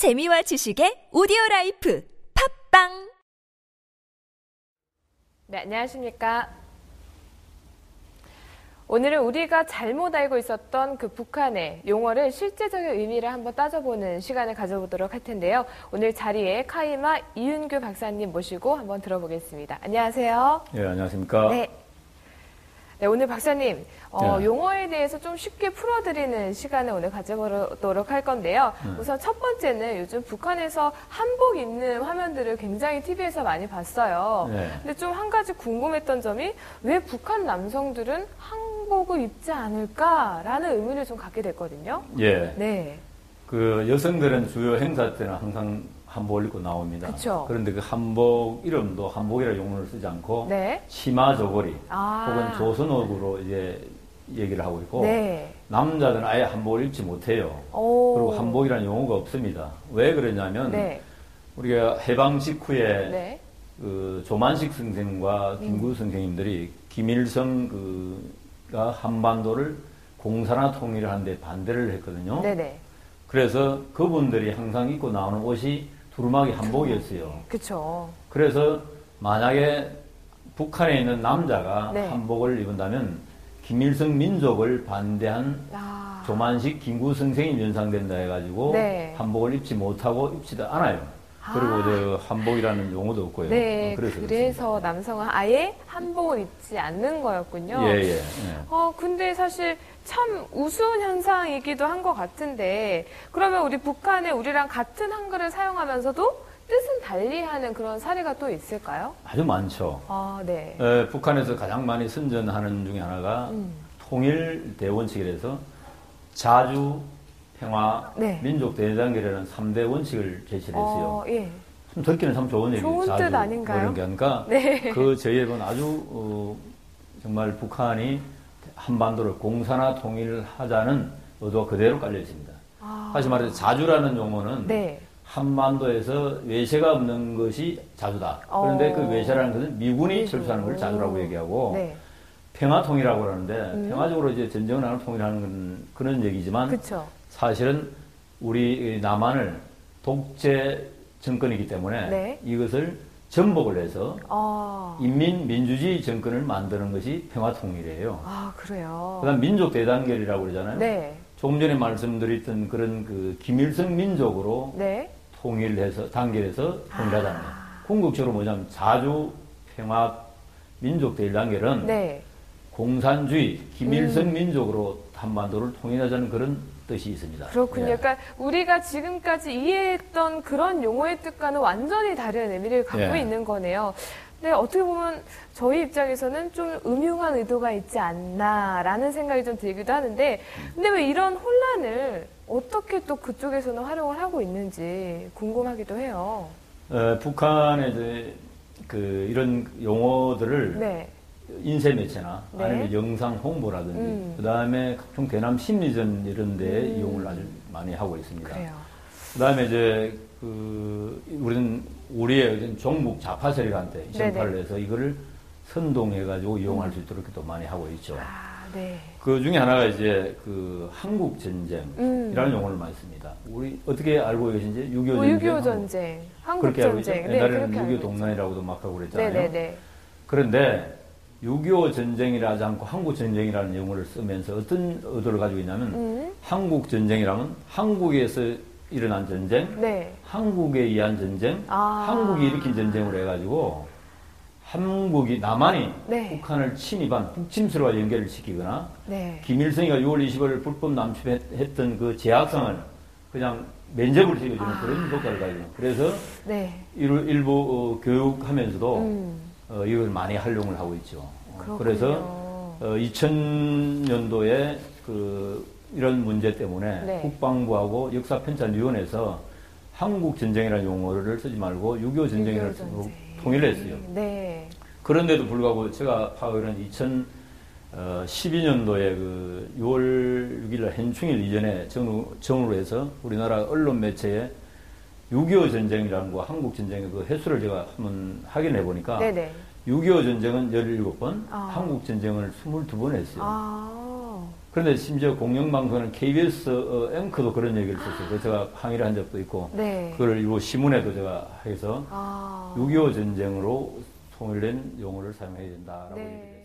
재미와 지식의 오디오 life 팟빵 네, 안녕하십니까. 오늘은 우리가 잘못 알고 있었던 그 북한의 용어를 실제적인 의미를 한번 따져보는 시간을 가져보도록 할 텐데요. 오늘 자리에 KIMA 이윤규 박사님 모시고 한번 들어보겠습니다. 안녕하세요. 예, 안녕하십니까. 네. 네, 오늘 박사님, 어, 네. 용어에 대해서 좀 쉽게 풀어드리는 시간을 오늘 가져보도록 할 건데요. 네. 우선 첫 번째는 요즘 북한에서 한복 입는 화면들을 굉장히 TV에서 많이 봤어요. 네. 근데 좀 한 가지 궁금했던 점이 왜 북한 남성들은 한복을 입지 않을까라는 의문을 좀 갖게 됐거든요. 예. 네. 그 여성들은 주요 행사 때는 항상 한복을 입고 나옵니다. 그쵸. 그런데 그 한복 이름도 한복이라 용어를 쓰지 않고 네. 치마 저고리 아. 혹은 조선옷으로 이제 얘기를 하고 있고 네. 남자들은 아예 한복을 입지 못해요. 오. 그리고 한복이라는 용어가 없습니다. 왜 그러냐면 네. 우리가 해방 직후에 네. 그 조만식 선생과 음. 김구 선생님들이 김일성 그가 한반도를 공산화 통일을 하는데 반대를 했거든요. 네네. 그래서 그분들이 항상 입고 나오는 옷이 두루마기 한복이었어요. 그쵸. 그래서 만약에 북한에 있는 남자가 네. 한복을 입은다면 김일성 민족을 반대한 아. 조만식 김구 선생이 연상된다 해가지고 네. 한복을 입지 못하고 입지도 않아요. 그리고 아. 저 한복이라는 용어도 없고요. 네, 어, 그래서 그래서, 남성은 아예 한복을 입지 않는 거였군요. 예, 예. 예. 어, 근데 사실 참 우스운 현상이기도 한 것 같은데, 그러면 우리 북한에 우리랑 같은 한글을 사용하면서도 뜻은 달리하는 그런 사례가 또 있을까요? 아주 많죠. 아, 네. 에, 북한에서 가장 많이 선전하는 중에 하나가 음. 통일 대원칙이라서 자주, 평화, 네. 민족 대단결이라는 3대 원칙을 제시를 했어요. 어, 예. 참 듣기는 참 좋은 얘기예요. 좋은 자주 뜻 아닌가요? 뭐 이런 게 하니까 네. 그 저희에는 아주 어, 정말 북한이 한반도를 공산화 통일을 하자는 의도가 그대로 깔려 있습니다. 아, 다시 말해서 자주라는 용어는 네. 한반도에서 외세가 없는 것이 자주다. 그런데 어. 그 외세라는 것은 미군이 미군. 철수하는 걸 자주라고 얘기하고 네. 평화통이라고 그러는데 음. 평화적으로 이제 전쟁을 하는 통일하는 건 그런 얘기지만 그쵸. 사실은 우리 남한을 독재 정권이기 때문에 네. 이것을 전복을 해서 아, 인민 민주주의 정권을 만드는 것이 평화통일이에요. 아, 그래요. 그다음 민족 대단결이라고 그러잖아요. 네. 조금 전에 말씀드렸던 그런 그 김일성 민족으로 네. 통일해서 단결해서 통일하자는 거예요. 아. 궁극적으로 뭐냐면 자주 평화 민족 대단결은 네. 공산주의 김일성 음. 민족으로 한반도를 통일하자는 그런 뜻이 있습니다. 그렇군요. 예. 그러니까 우리가 지금까지 이해했던 그런 용어의 뜻과는 완전히 다른 의미를 갖고 예. 있는 거네요. 근데 어떻게 보면 저희 입장에서는 좀 음흉한 의도가 있지 않나라는 생각이 좀 들기도 하는데, 근데 왜 이런 혼란을 어떻게 또 그쪽에서는 활용을 하고 있는지 궁금하기도 해요. 어, 북한의 이제 그 이런 용어들을 네. 인쇄 매체나 네. 아니면 영상 홍보라든지 음. 그다음에 각종 대남 심리전 이런 데 음. 이용을 아주 많이 하고 있습니다. 그래요. 그다음에 이제 그 우리는 우리의 종북 좌파 세력한테 전파를 네네. 해서 이거를 선동해 가지고 이용할 수 있도록 또 많이 하고 있죠. 아, 네. 그 중에 하나가 이제 그 한국 전쟁이라는 음. 용어를 많이 씁니다. 우리 어떻게 알고 계신지 6.25뭐 전쟁. 6.25 전쟁, 한국 그렇게 알고 있죠. 전쟁. 네, 옛날에는 그렇게 알고 6.25 있죠. 동란이라고도 막 하고 그랬잖아요. 네네네. 그런데 6.25 전쟁이라 하지 않고 한국 전쟁이라는 용어를 쓰면서 어떤 의도를 가지고 있냐면 음. 한국 전쟁이라면 한국에서 일어난 전쟁, 네. 한국에 의한 전쟁, 아. 한국이 일으킨 전쟁으로 해가지고 한국이 남한이 네. 북한을 침입한 북침수와 연결을 시키거나 네. 김일성이가 6월 20일 불법 남침했던 그 제약상을 그냥 면접을 시켜주는 아. 그런 효과를 가지고 그래서 네. 일부, 일부 어, 교육하면서도 음. 어, 이걸 많이 활용을 하고 있죠. 어, 그렇군요. 그래서 어, 2000년도에 그 이런 문제 때문에 네. 국방부하고 역사편찬위원회에서 한국 전쟁이라는 용어를 쓰지 말고 6.25 전쟁이라는 6.25 식으로 전쟁. 통일을 했어요. 네. 그런데도 불구하고 제가 파악하기로는 2012년도에 그 6월 6일 현충일 이전에 정으로 해서 우리나라 언론 매체에 6.25 전쟁이라는 거 한국 전쟁의 그 횟수를 제가 한번 확인해 보니까 네네. 6.25 전쟁은 17번, 아. 한국 전쟁을 22번 했어요. 아. 그런데 심지어 공영방송은 KBS 어, 앵커도 그런 얘기를 썼어요. 그래서 제가 항의를 한 적도 있고, 네. 그걸 일부 신문에도 제가 해서 아. 6.25 전쟁으로 통일된 용어를 사용해야 된다라고 네. 얘기를